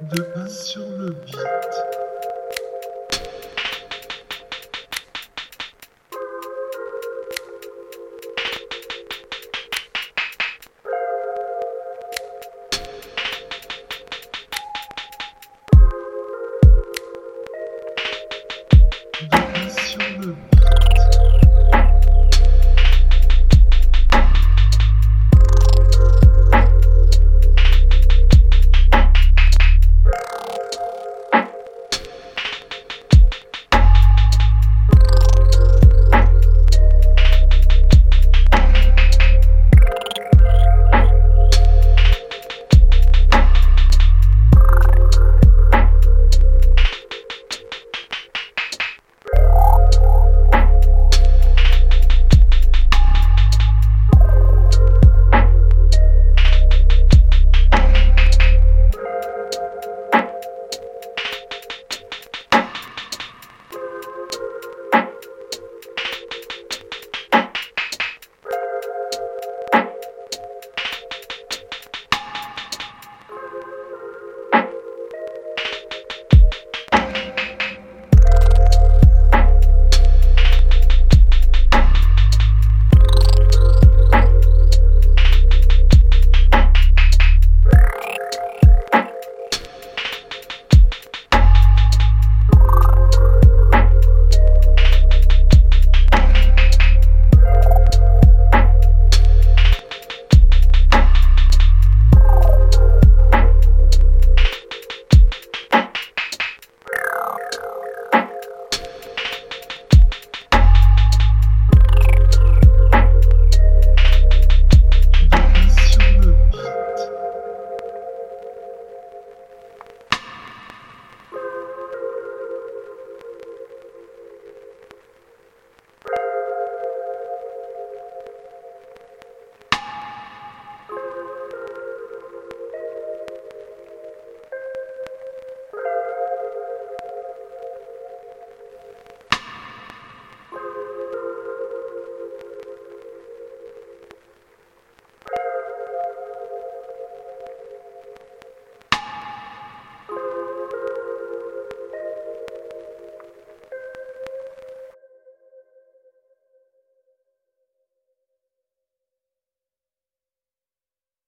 de pas sur le beat.